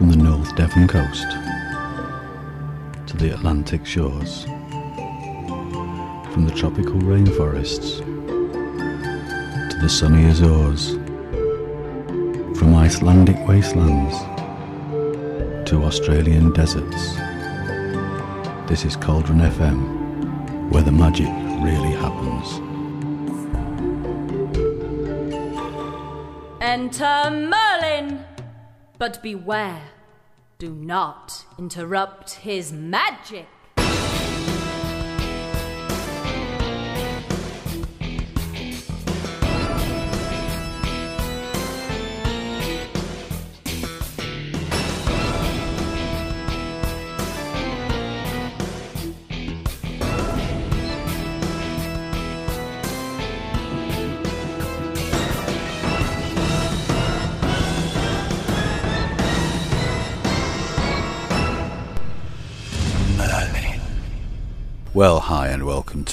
from the North Devon coast to the Atlantic shores, from the tropical rainforests to the sunny Azores, from Icelandic wastelands to Australian deserts. This is Cauldron FM, where the magic really happens. Enter! But beware, do not interrupt his magic.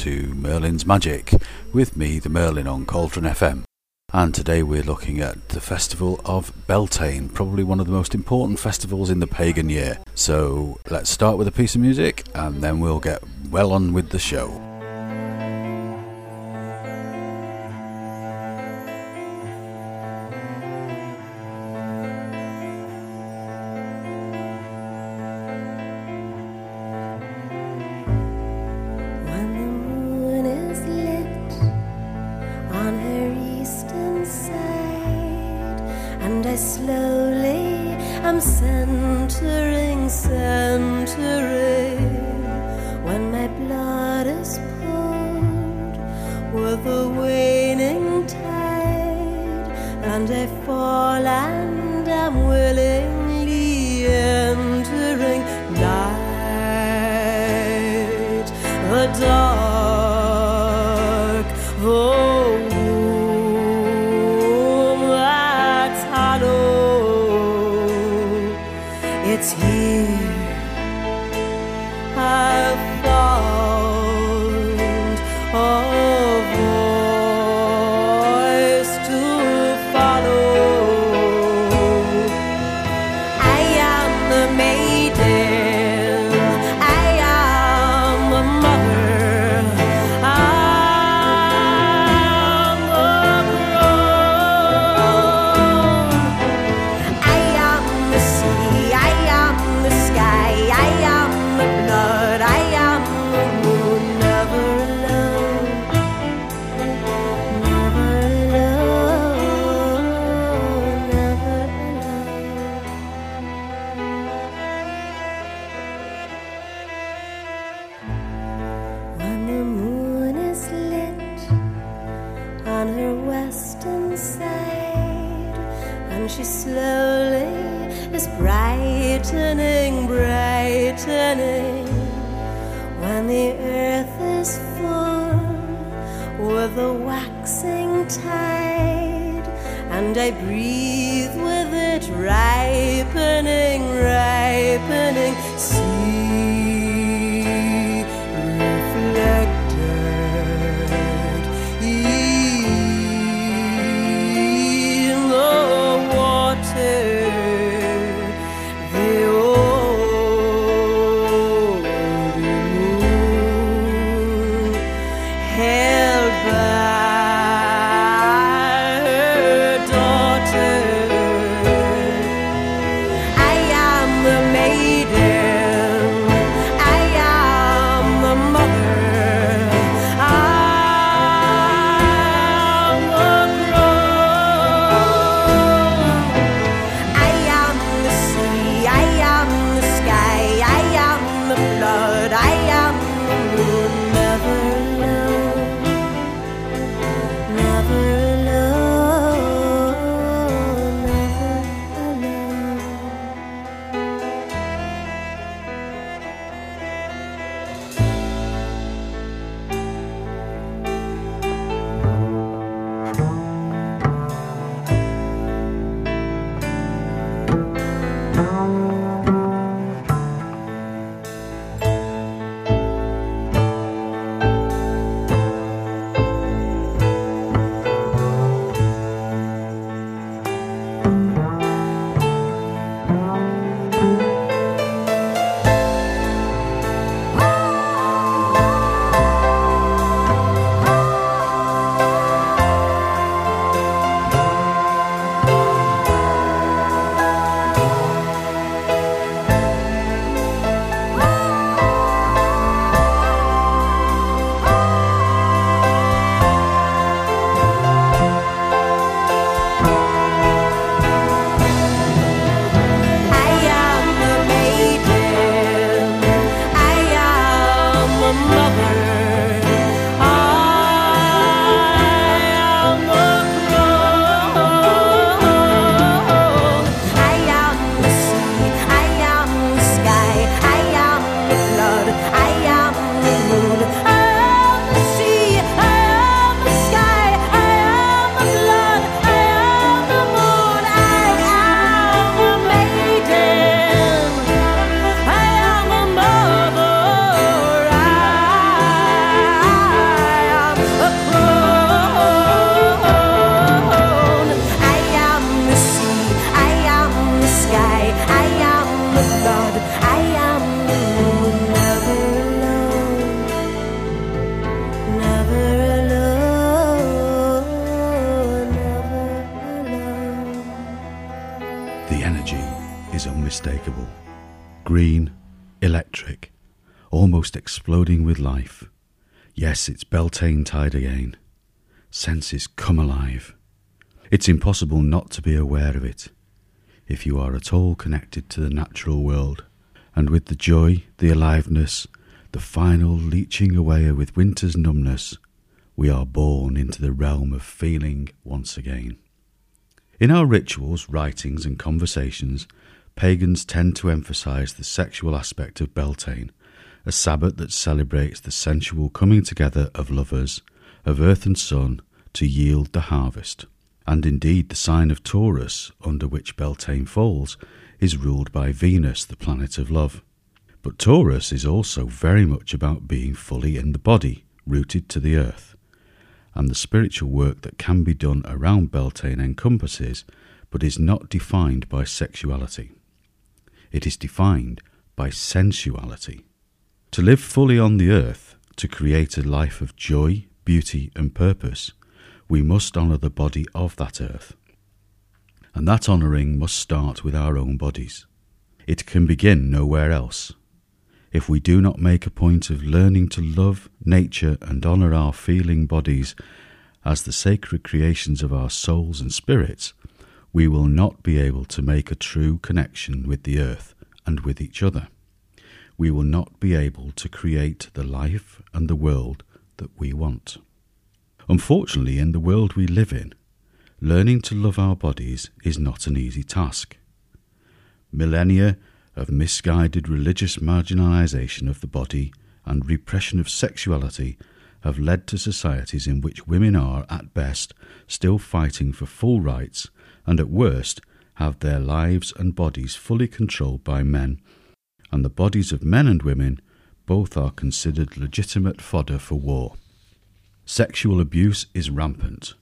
To Merlin's Magic with me, the Merlin, on Cauldron FM. And today we're looking at the festival of Beltane, probably one of the most important festivals in the pagan year. So let's start with a piece of music and then we'll get well on with the show. Centering, centering, brightening, brightening. When the earth is full with the waxing tide, and I breathe with it, ripening, ripening. Electric, almost exploding with life. Yes, it's Beltane tide again. Senses come alive. It's impossible not to be aware of it if you are at all connected to the natural world. And with the joy, the aliveness, the final leeching away with winter's numbness, we are born into the realm of feeling once again. In our rituals, writings, and conversations, pagans tend to emphasize the sexual aspect of Beltane, a Sabbath that celebrates the sensual coming together of lovers, of earth and sun, to yield the harvest. And indeed, the sign of Taurus, under which Beltane falls, is ruled by Venus, the planet of love. But Taurus is also very much about being fully in the body, rooted to the earth. And the spiritual work that can be done around Beltane encompasses, but is not defined by sexuality. It is defined by sensuality. To live fully on the earth, to create a life of joy, beauty, and purpose, we must honour the body of that earth. And that honouring must start with our own bodies. It can begin nowhere else. If we do not make a point of learning to love nature and honour our feeling bodies as the sacred creations of our souls and spirits, we will not be able to make a true connection with the earth and with each other. We will not be able to create the life and the world that we want. Unfortunately, in the world we live in, learning to love our bodies is not an easy task. Millennia of misguided religious marginalisation of the body and repression of sexuality have led to societies in which women are, at best, still fighting for full rights and at worst have their lives and bodies fully controlled by men, and the bodies of men and women both are considered legitimate fodder for war. Sexual abuse is rampant.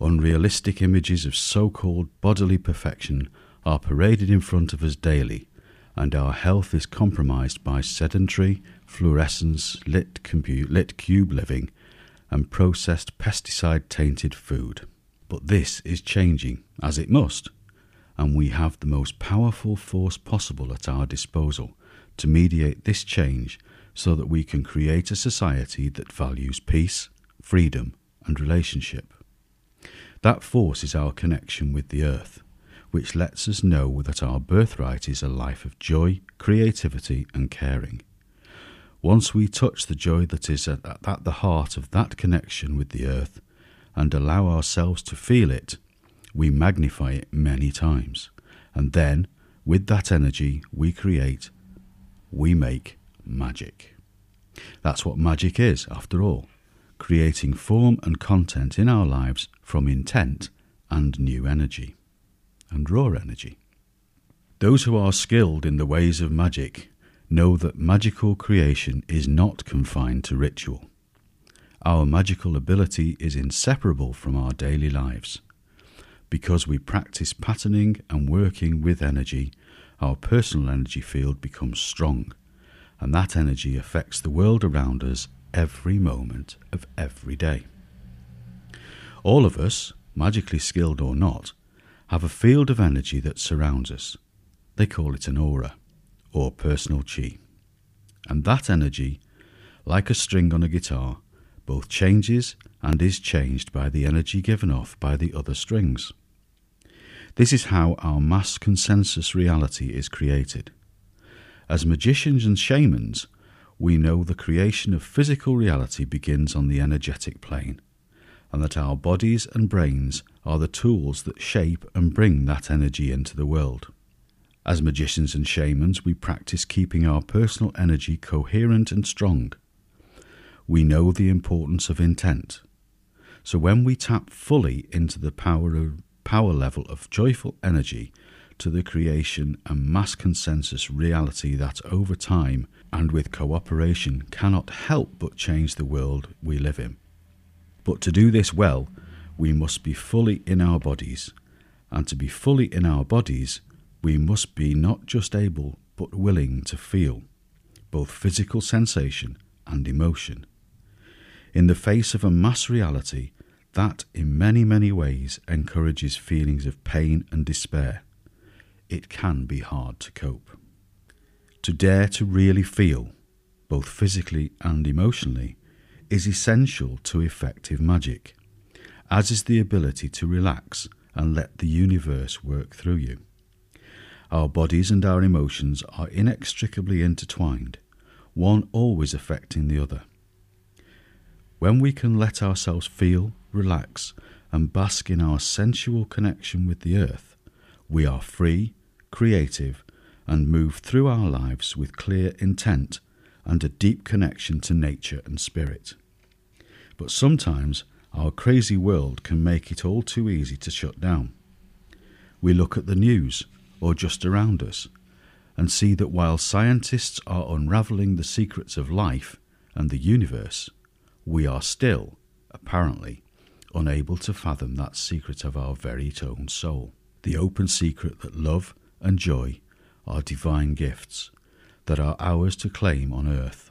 Unrealistic images of so called bodily perfection are paraded in front of us daily, and our health is compromised by sedentary, fluorescence, lit, compu- lit cube living, and processed pesticide tainted food. But this is changing, as it must, and we have the most powerful force possible at our disposal to mediate this change so that we can create a society that values peace, freedom, and relationship. That force is our connection with the earth, which lets us know that our birthright is a life of joy, creativity, and caring. Once we touch the joy that is at, the heart of that connection with the earth and allow ourselves to feel it, we magnify it many times. And then, with that energy, we create, we make magic. That's what magic is, after all creating form and content in our lives from intent and new energy, and raw energy. Those who are skilled in the ways of magic know that magical creation is not confined to ritual. Our magical ability is inseparable from our daily lives. Because we practice patterning and working with energy, our personal energy field becomes strong, and that energy affects the world around us every moment of every day. All of us, magically skilled or not, have a field of energy that surrounds us. They call it an aura, or personal chi. And that energy, like a string on a guitar, both changes and is changed by the energy given off by the other strings. This is how our mass consensus reality is created. As magicians and shamans, we know the creation of physical reality begins on the energetic plane, and that our bodies and brains are the tools that shape and bring that energy into the world. As magicians and shamans, we practice keeping our personal energy coherent and strong. We know the importance of intent. So when we tap fully into the power of power level of joyful energy to the creation and mass consensus reality that over time and with cooperation cannot help but change the world we live in. But to do this well, we must be fully in our bodies, and to be fully in our bodies, we must be not just able but willing to feel both physical sensation and emotion. In the face of a mass reality that, in many, many ways, encourages feelings of pain and despair, it can be hard to cope. To dare to really feel, both physically and emotionally, is essential to effective magic, as is the ability to relax and let the universe work through you. Our bodies and our emotions are inextricably intertwined, one always affecting the other. When we can let ourselves feel, relax, and bask in our sensual connection with the earth, we are free, creative, and move through our lives with clear intent and a deep connection to nature and spirit. But sometimes our crazy world can make it all too easy to shut down. We look at the news or just around us and see that while scientists are unravelling the secrets of life and the universe, we are still, apparently, unable to fathom that secret of our very own soul. The open secret that love and joy are divine gifts that are ours to claim on earth.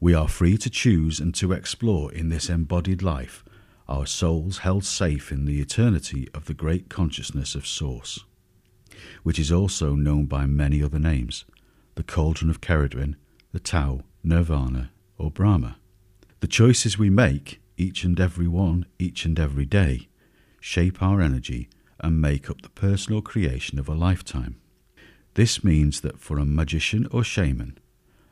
We are free to choose and to explore in this embodied life our souls held safe in the eternity of the great consciousness of Source, which is also known by many other names the Cauldron of Ceridwen, the Tao, Nirvana, or Brahma. The choices we make, each and every one, each and every day, shape our energy and make up the personal creation of a lifetime. This means that for a magician or shaman,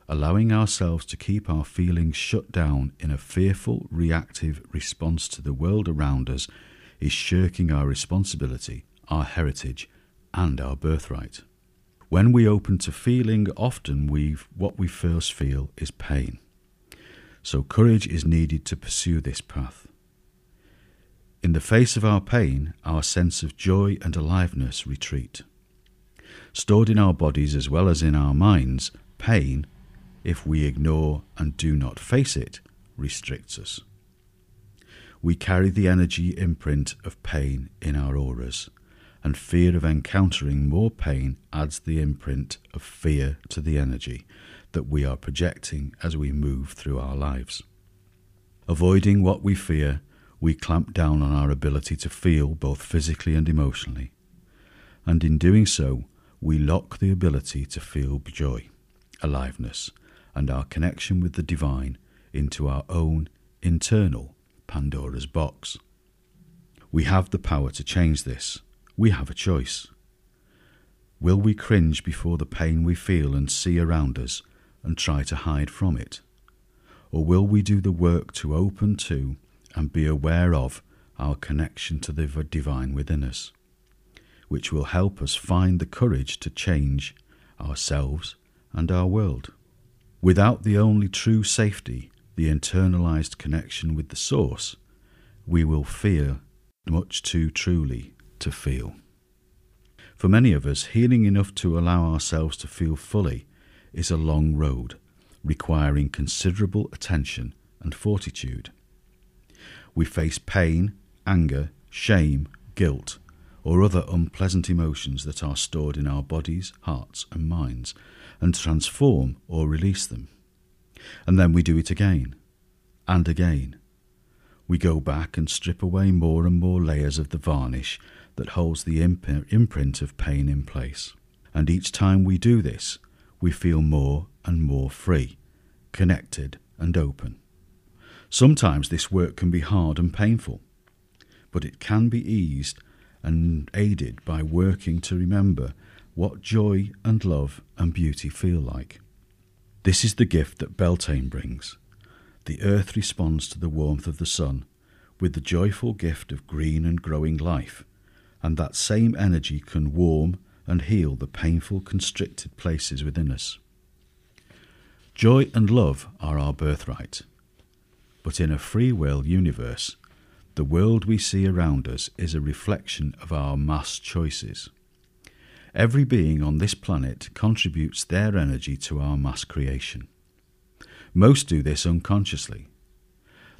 allowing ourselves to keep our feelings shut down in a fearful, reactive response to the world around us is shirking our responsibility, our heritage, and our birthright. When we open to feeling, often we what we first feel is pain. So courage is needed to pursue this path. In the face of our pain, our sense of joy and aliveness retreat. Stored in our bodies as well as in our minds, pain, if we ignore and do not face it, restricts us. We carry the energy imprint of pain in our auras, and fear of encountering more pain adds the imprint of fear to the energy, that we are projecting as we move through our lives. Avoiding what we fear, we clamp down on our ability to feel both physically and emotionally. And in doing so, we lock the ability to feel joy, aliveness, and our connection with the divine into our own internal Pandora's box. We have the power to change this. We have a choice. Will we cringe before the pain we feel and see around us and try to hide from it? Or will we do the work to open to and be aware of our connection to the divine within us, which will help us find the courage to change ourselves and our world? Without the only true safety, the internalized connection with the source, we will fear much too truly to feel. For many of us, healing enough to allow ourselves to feel fully is a long road, requiring considerable attention and fortitude. We face pain, anger, shame, guilt, or other unpleasant emotions that are stored in our bodies, hearts, and minds, and transform or release them. And then we do it again and again. We go back and strip away more and more layers of the varnish that holds the imprint of pain in place. And each time we do this, we feel more and more free, connected, and open. Sometimes this work can be hard and painful, but it can be eased and aided by working to remember what joy and love and beauty feel like. This is the gift that Beltane brings. The earth responds to the warmth of the sun with the joyful gift of green and growing life, and that same energy can warm and heal the painful, constricted places within us. Joy and love are our birthright. But in a free will universe, the world we see around us is a reflection of our mass choices. Every being on this planet contributes their energy to our mass creation. Most do this unconsciously.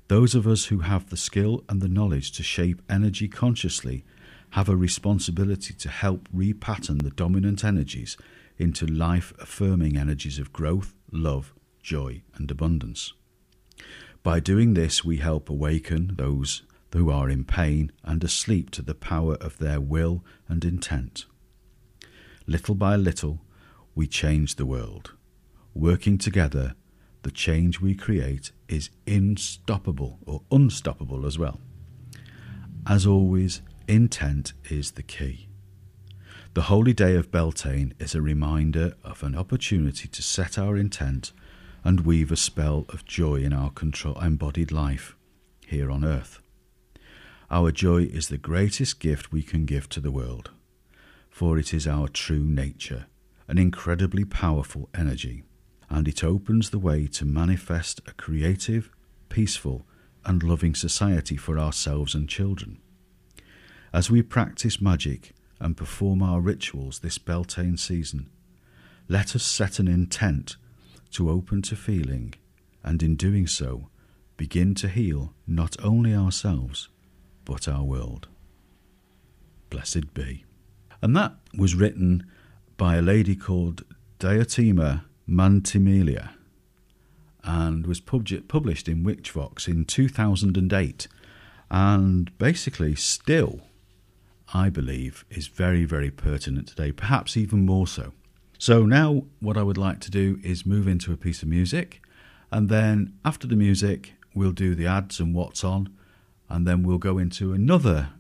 Those of us who have the skill and the knowledge to shape energy consciously have a responsibility to help repattern the dominant energies into life affirming energies of growth, love, joy, and abundance. By doing this, we help awaken those who are in pain and asleep to the power of their will and intent. Little by little, we change the world. Working together, the change we create is unstoppable or unstoppable as well. As always, intent is the key. The holy day of Beltane is a reminder of an opportunity to set our intent and weave a spell of joy in our control embodied life here on earth. Our joy is the greatest gift we can give to the world, for it is our true nature, an incredibly powerful energy, and it opens the way to manifest a creative, peaceful, and loving society for ourselves and children. As we practice magic and perform our rituals this Beltane season, let us set an intent to open to feeling, and in doing so, begin to heal not only ourselves, but our world. Blessed be. And that was written by a lady called Diotima Mantineia and was pub- published in Witchvox in 2008 and basically still, I believe, is very, very pertinent today, perhaps even more so. So now what I would like to do is move into a piece of music and then after the music we'll do the ads and what's on and then we'll go into another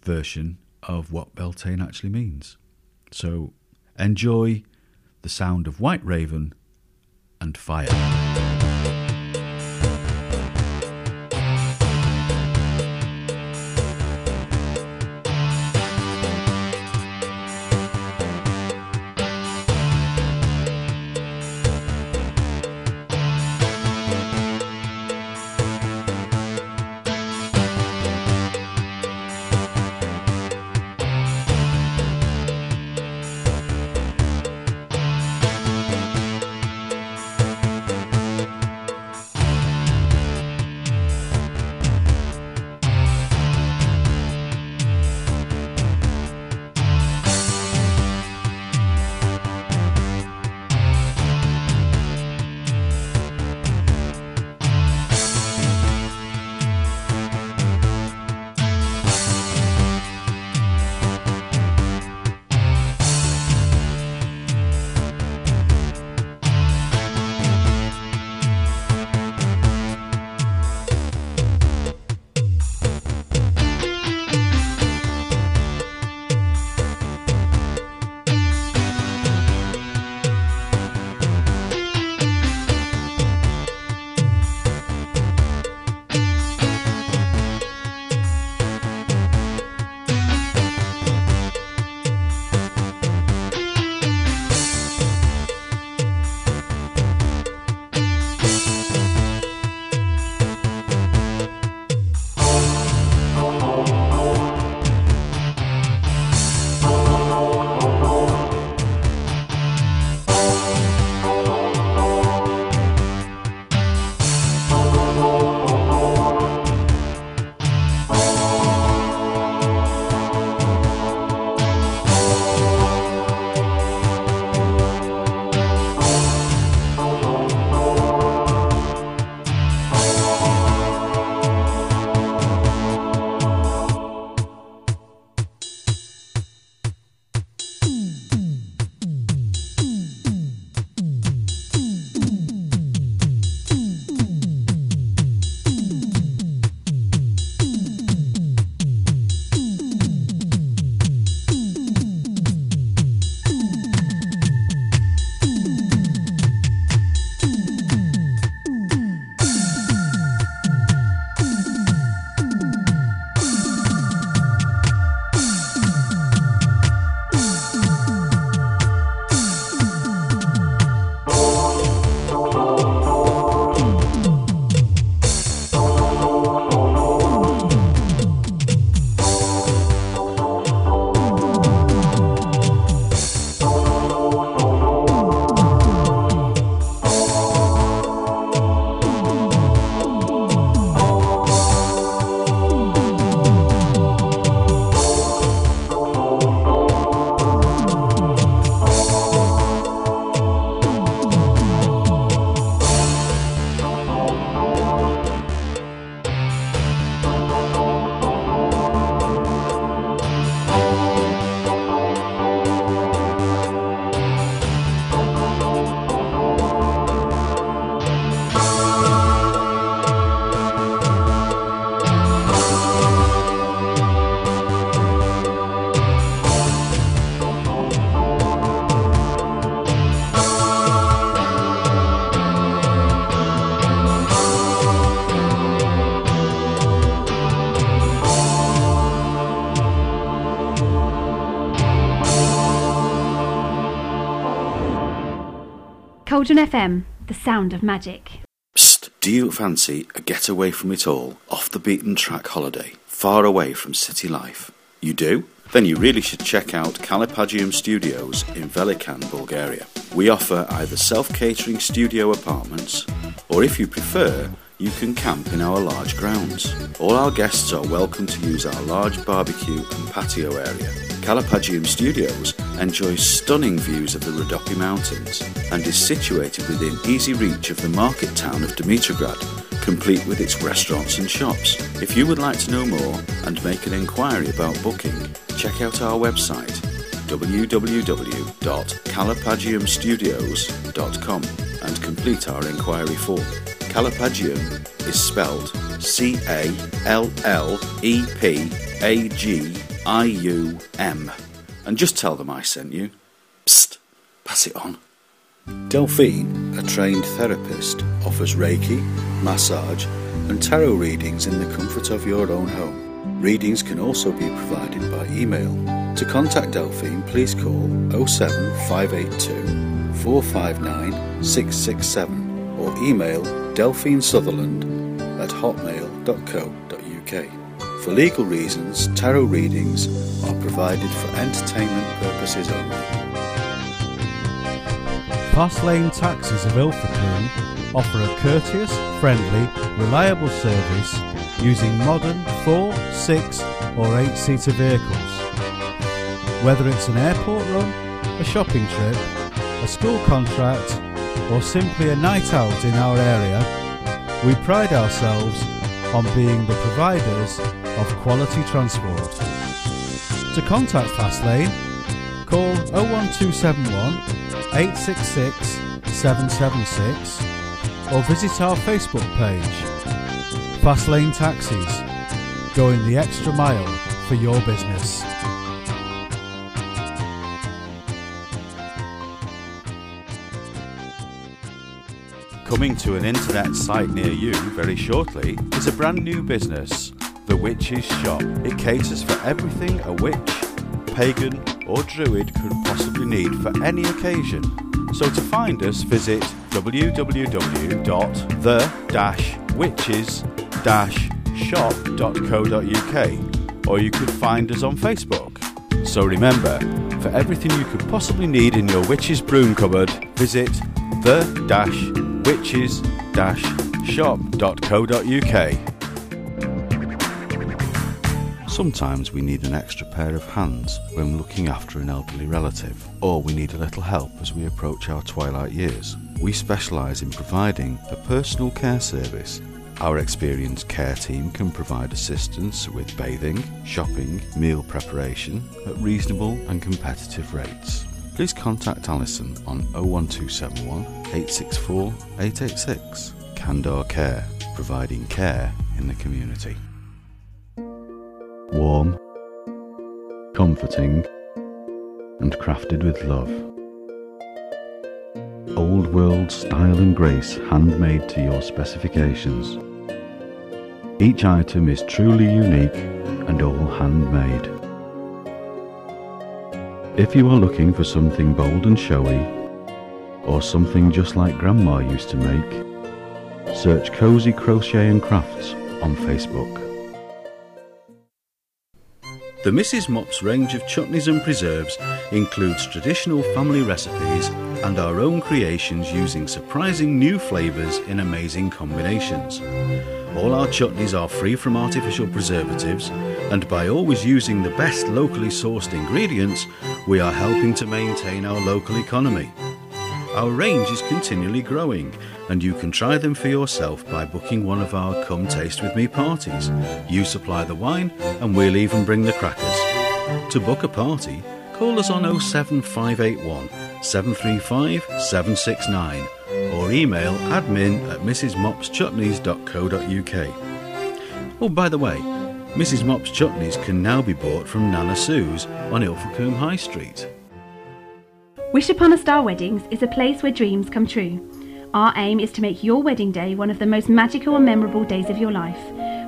version of what Beltane actually means. So enjoy the sound of White Raven and Fire. FM, the sound of magic. Psst, do you fancy a getaway from it all, off the beaten track holiday, far away from city life? You do? Then you really should check out Callepagium Studios in Velikan, Bulgaria. We offer either self catering studio apartments, or if you prefer, you can camp in our large grounds. All our guests are welcome to use our large barbecue and patio area. Callepagium Studios enjoys stunning views of the Rodopi Mountains and is situated within easy reach of the market town of Dimitrovgrad, complete with its restaurants and shops. If you would like to know more and make an inquiry about booking, check out our website www.callepagiumstudios.com and complete our inquiry form. Callepagium is spelled C A L L E P A G I U M. And just tell them I sent you. Psst, pass it on. Delphine, a trained therapist, offers Reiki, massage, and tarot readings in the comfort of your own home. Readings can also be provided by email. To contact Delphine, please call 07582 459 667 or email Delphine Sutherland at hotmail.co.uk. For legal reasons, tarot readings are provided for entertainment purposes only. Fastlane Taxis of Ilfracombe offer a courteous, friendly, reliable service using modern 4, 6 or 8 seater vehicles. Whether it's an airport run, a shopping trip, a school contract or simply a night out in our area, we pride ourselves on being the providers of quality transport. To contact Fastlane, call 01271 866 776 or visit our Facebook page. Fastlane Taxis, going the extra mile for your business. Coming to an internet site near you very shortly is a brand new business, Witch's Shop. It caters for everything a witch, pagan, or druid could possibly need for any occasion. So to find us, visit www.the-witches-shop.co.uk or you could find us on Facebook. So remember, for everything you could possibly need in your witch's broom cupboard, visit the-witches-shop.co.uk. Sometimes we need an extra pair of hands when looking after an elderly relative, or we need a little help as we approach our twilight years. We specialise in providing a personal care service. Our experienced care team can provide assistance with bathing, shopping, meal preparation at reasonable and competitive rates. Please contact Alison on 01271 864 886. Candor Care, providing care in the community. Warm, comforting, and crafted with love. Old world style and grace handmade to your specifications. Each item is truly unique and all handmade. If you are looking for something bold and showy, or something just like Grandma used to make, search Cozy Crochet and Crafts on Facebook. The Mrs. Mops range of chutneys and preserves includes traditional family recipes and our own creations using surprising new flavours in amazing combinations. All our chutneys are free from artificial preservatives, and by always using the best locally sourced ingredients, we are helping to maintain our local economy. Our range is continually growing, and you can try them for yourself by booking one of our Come Taste With Me parties. You supply the wine, and we'll even bring the crackers. To book a party, call us on 07581 735 769 or email admin at mrsmopschutneys.co.uk. Oh, by the way, Mrs. Mop's chutneys can now be bought from Nana Sue's on Ilfracombe High Street. Wish Upon a Star Weddings is a place where dreams come true. Our aim is to make your wedding day one of the most magical and memorable days of your life.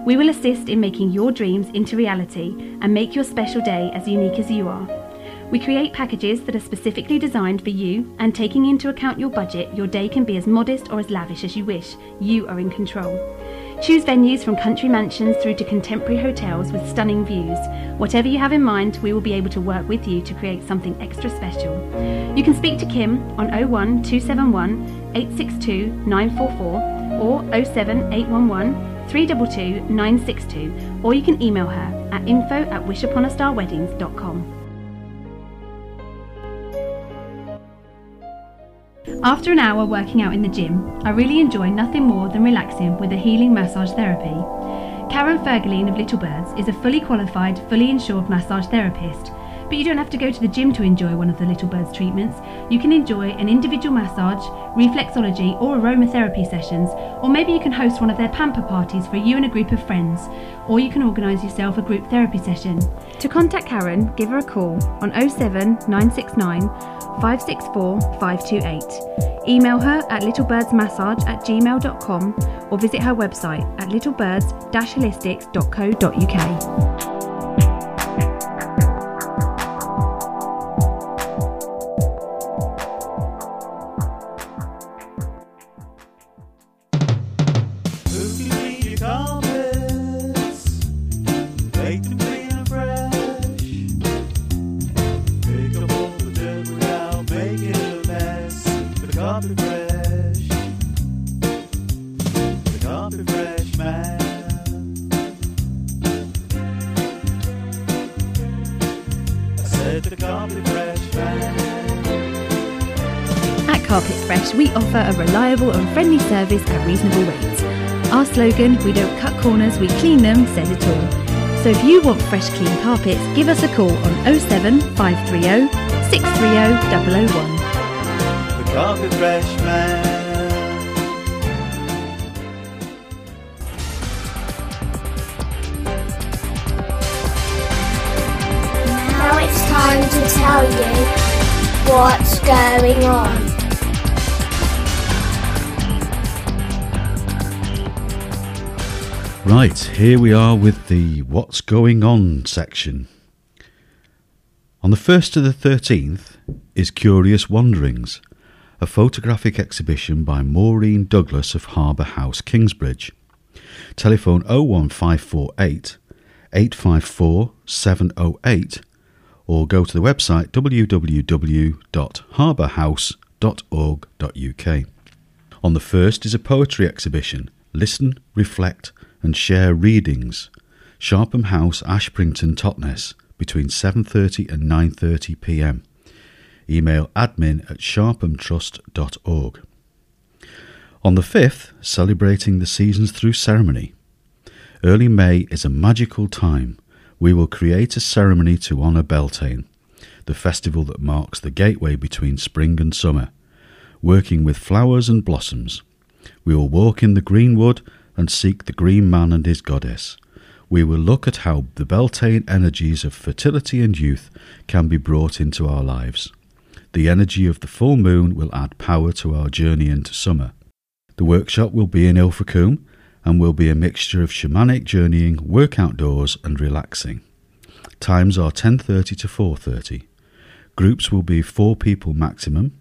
We will assist in making your dreams into reality and make your special day as unique as you are. We create packages that are specifically designed for you, and taking into account your budget, your day can be as modest or as lavish as you wish. You are in control. Choose venues from country mansions through to contemporary hotels with stunning views. Whatever you have in mind, we will be able to work with you to create something extra special. You can speak to Kim on 01 271 862 944 or 07 811 322 962, or you can email her at info at wishuponastarweddings.com. After an hour working out in the gym, I really enjoy nothing more than relaxing with a healing massage therapy. Karen Fergaline of Little Birds is a fully qualified, fully insured massage therapist. But you don't have to go to the gym to enjoy one of the Little Birds treatments. You can enjoy an individual massage, reflexology, or aromatherapy sessions, or maybe you can host one of their pamper parties for you and a group of friends, or you can organise yourself a group therapy session. To contact Karen, give her a call on 07 969 564 528. Email her at littlebirdsmassage at gmail.com or visit her website at littlebirds-holistics.co.uk. offer a reliable and friendly service at reasonable rates. Our slogan, we don't cut corners, we clean them, says it all. So if you want fresh, clean carpets, give us a call on 07 530 630 001. The carpet fresh man. Now it's time to tell you what's going on. Right, here we are with the What's Going On section. On the 1st to the 13th is Curious Wanderings, a photographic exhibition by Maureen Douglas of Harbour House, Kingsbridge. Telephone 01548 854 708 or go to the website www.harbourhouse.org.uk. On the 1st is a poetry exhibition. Listen, reflect, and share readings. Sharpham House, Ashprington, Totnes, between 7:30 and 9:30 p.m. Email admin at sharphamtrust.org. On the 5th, celebrating the seasons through ceremony. Early May is a magical time. We will create a ceremony to honour Beltane, the festival that marks the gateway between spring and summer, working with flowers and blossoms. We will walk in the green wood and seek the green man and his goddess. We will look at how the Beltane energies of fertility and youth can be brought into our lives. The energy of the full moon will add power to our journey into summer. The workshop will be in Ilfracombe and will be a mixture of shamanic journeying, work outdoors and relaxing. Times are 10:30 to 4:30. Groups will be 4 people maximum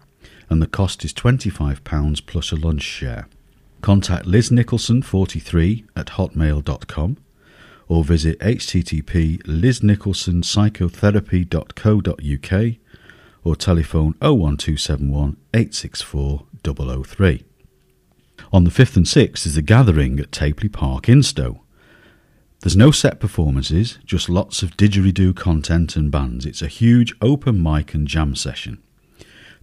and the cost is £25 plus a lunch share. Contact Liz Nicholson 43 at hotmail.com or visit http liznicholsonpsychotherapy.co.uk or telephone 01271 864 003. On the 5th and 6th is the gathering at Tapeley Park in Stowe. There's no set performances, just lots of didgeridoo content and bands. It's a huge open mic and jam session.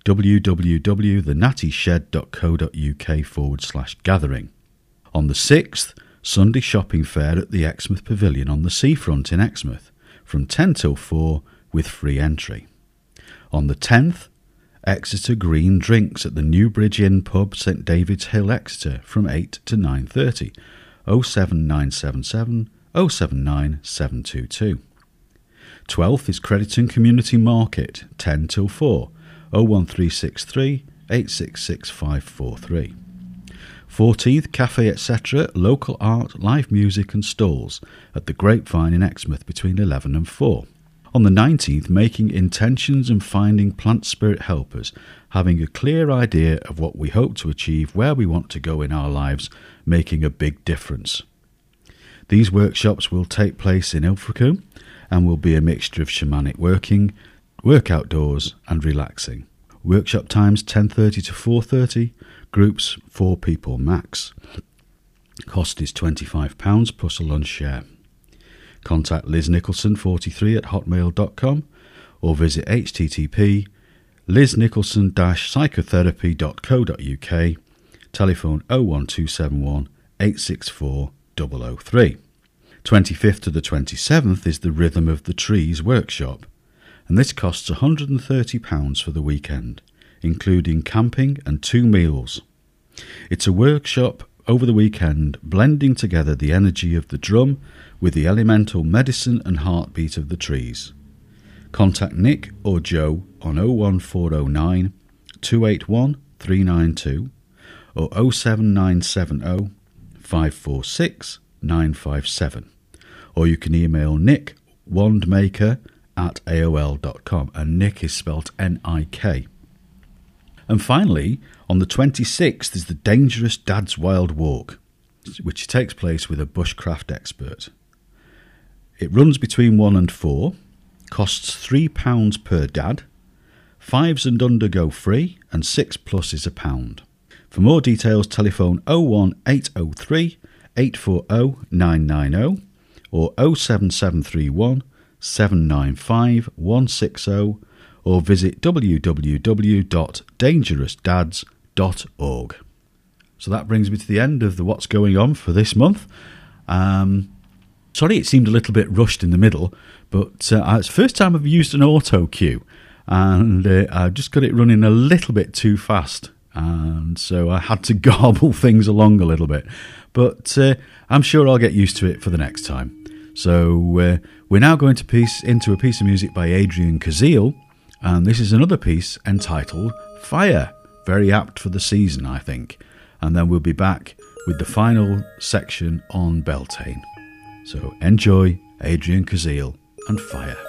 www.thenattyshed.co.uk forward slash gathering. On the 6th, Sunday shopping fair at the Exmouth Pavilion on the seafront in Exmouth from 10 till 4 with free entry. On the 10th, Exeter Green drinks at the Newbridge Inn pub St David's Hill Exeter from 8 to 9.30 07977 079722. 12th is Crediton Community Market 10 till 4 01363 866543. 14th, Cafe Etc., local art, live music and stalls at the Grapevine in Exmouth between 11 and 4. On the 19th, making intentions and finding plant spirit helpers, having a clear idea of what we hope to achieve, where we want to go in our lives, making a big difference. These workshops will take place in Ilfracombe and will be a mixture of shamanic working, work outdoors and relaxing. Workshop times 10:30 to 4:30, groups 4 people max. Cost is £25 plus a lunch share. Contact Liz Nicholson 43 at hotmail.com or visit http liznicholson psychotherapy.co.uk telephone 01271 864 003. 25th to the 27th is the Rhythm of the Trees workshop, and this costs £130 for the weekend, including camping and two meals. It's a workshop over the weekend blending together the energy of the drum with the elemental medicine and heartbeat of the trees. Contact Nick or Joe on 01409 281 392 or 07970 546 957. Or you can email Nick Wandmaker at AOL.com, and Nick is spelt N I K. And finally, on the 26th is the Dangerous Dad's Wild Walk, which takes place with a bushcraft expert. It runs between 1 and 4, costs £3 per dad, fives and under go free, and 6 plus is a pound. For more details, telephone 01803 840 990 or 07731 795 160 or visit www.dangerousdads.org. So that brings me to the end of the what's going on for this month. Um, sorry, it seemed a little bit rushed in the middle, but uh, it's the first time I've used an auto cue, and uh, I've just got it running a little bit too fast, and so I had to garble things along a little bit. But uh, I'm sure I'll get used to it for the next time. So uh, we're now going to piece into a piece of music by Adrian Kazil, and this is another piece entitled Fire. Very apt for the season, I think. And then we'll be back with the final section on Beltane. So enjoy Adrian Kazil and Fire.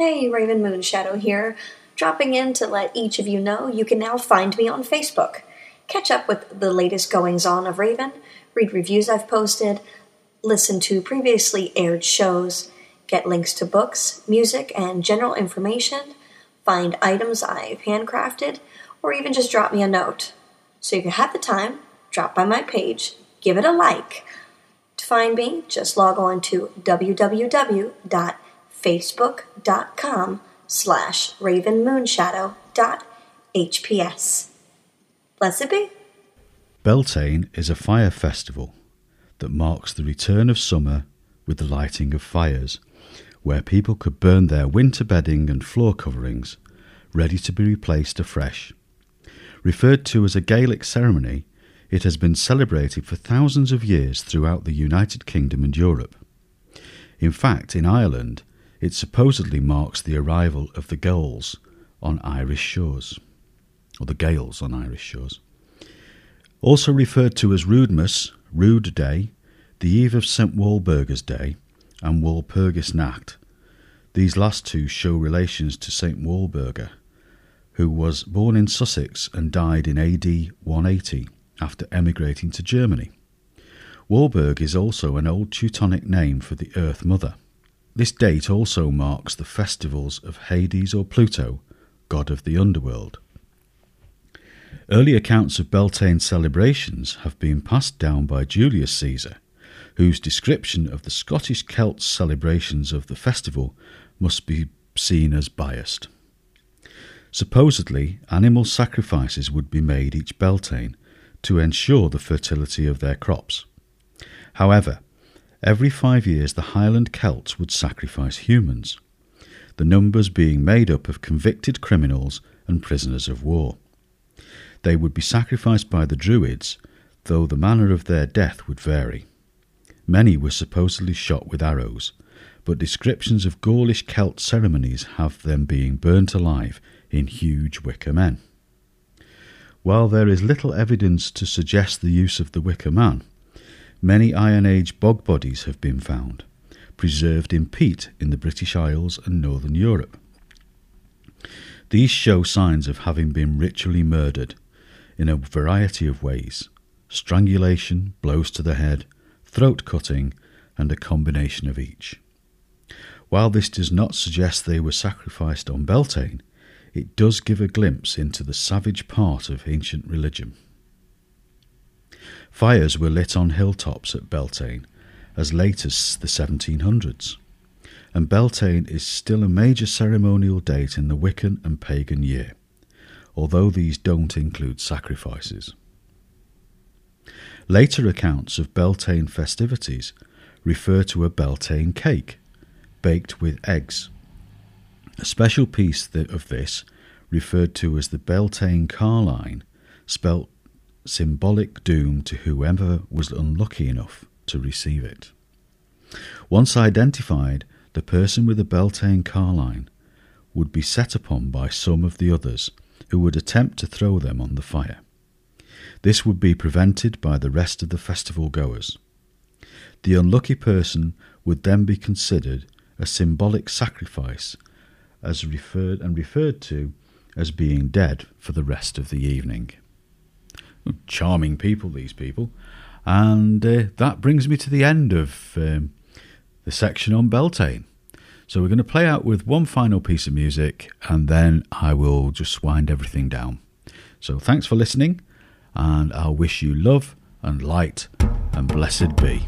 Hey, Raven Moonshadow here, dropping in to let each of you know you can now find me on Facebook. Catch up with the latest goings on of Raven, read reviews I've posted, listen to previously aired shows, get links to books, music, and general information, find items I've handcrafted, or even just drop me a note. So if you have the time, drop by my page, give it a like. To find me, just log on to www.facebook.com slash ravenmoonshadow.hps. Blessed be. Beltane is a fire festival that marks the return of summer with the lighting of fires, where people could burn their winter bedding and floor coverings, ready to be replaced afresh. Referred to as a Gaelic ceremony, it has been celebrated for thousands of years throughout the United Kingdom and Europe. In fact, in Ireland, it supposedly marks the arrival of the Gaels on Irish shores, or the Gaels on Irish shores. Also referred to as Roodmas, Rood Day, the eve of St Walburga's Day, and Walpurgis Nacht. These last two show relations to St Walburga, who was born in Sussex and died in AD 180 after emigrating to Germany. Walburg is also an old Teutonic name for the Earth Mother. This date also marks the festivals of Hades or Pluto, god of the underworld. Early accounts of Beltane celebrations have been passed down by Julius Caesar, whose description of the Scottish Celts' celebrations of the festival must be seen as biased. Supposedly, animal sacrifices would be made each Beltane to ensure the fertility of their crops. However, every five years the Highland Celts would sacrifice humans, the numbers being made up of convicted criminals and prisoners of war. They would be sacrificed by the Druids, though the manner of their death would vary. Many were supposedly shot with arrows, but descriptions of Gaulish Celt ceremonies have them being burnt alive in huge wicker men. While there is little evidence to suggest the use of the wicker man, many Iron Age bog bodies have been found, preserved in peat in the British Isles and Northern Europe. These show signs of having been ritually murdered in a variety of ways strangulation, blows to the head, throat cutting, and a combination of each. While this does not suggest they were sacrificed on Beltane, it does give a glimpse into the savage part of ancient religion. Fires were lit on hilltops at Beltane as late as the 1700s, and Beltane is still a major ceremonial date in the Wiccan and pagan year, although these don't include sacrifices. Later accounts of Beltane festivities refer to a Beltane cake, baked with eggs. A special piece of this, referred to as the Beltane Carline, spelt symbolic doom to whoever was unlucky enough to receive it. Once identified, the person with the Beltane Carline would be set upon by some of the others who would attempt to throw them on the fire. This would be prevented by the rest of the festival goers. The unlucky person would then be considered a symbolic sacrifice as referred and referred to as being dead for the rest of the evening. Charming people, these people. And uh, that brings me to the end of um, the section on Beltane. So we're going to play out with one final piece of music and then I will just wind everything down. So thanks for listening and I'll wish you love and light and blessed be.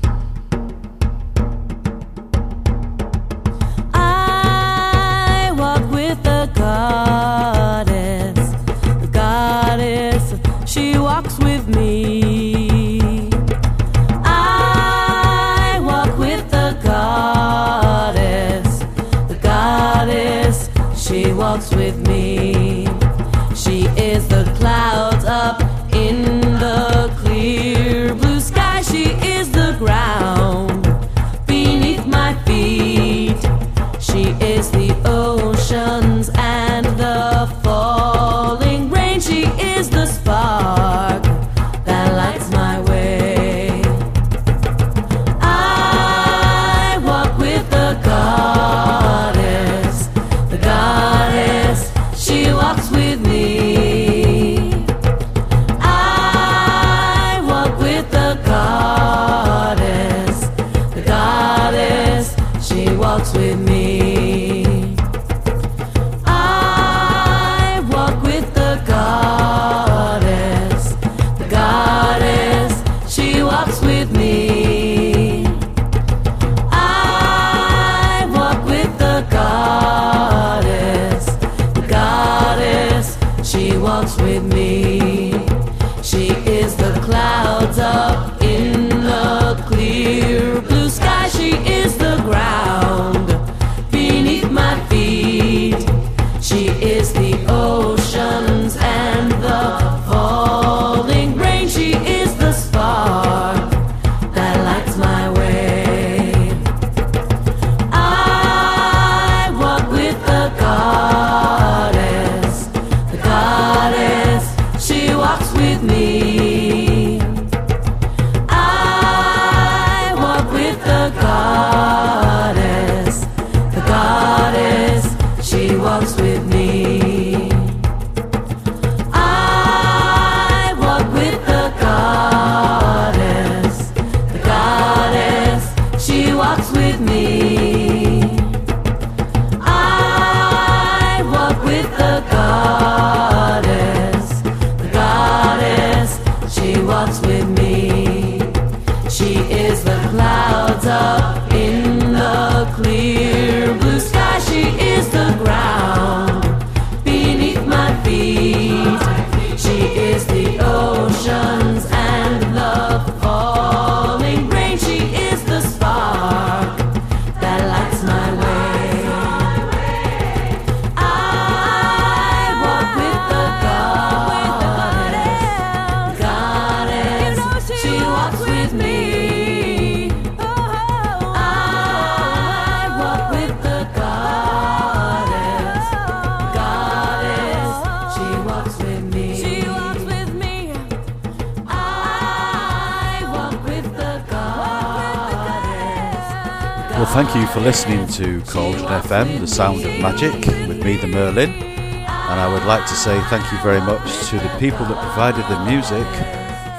Thank you for listening to Cauldron FM, the sound of magic, with me, the Merlin. And I would like to say thank you very much to the people that provided the music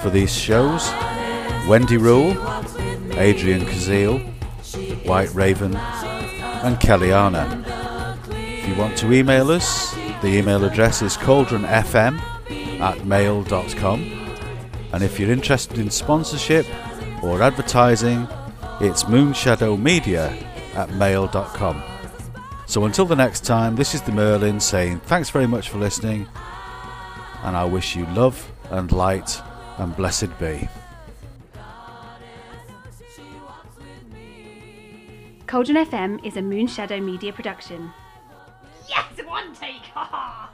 for these shows Wendy Rule, Adrian Kazeel, White Raven, and Kellianna. If you want to email us, the email address is cauldronfm at mail.com. And if you're interested in sponsorship or advertising, it's moonshadowmedia at mail.com. So until the next time, this is the Merlin saying thanks very much for listening, and I wish you love and light and blessed be. Cauldron FM is a Moonshadow Media production. Yes, one take! Ha ha!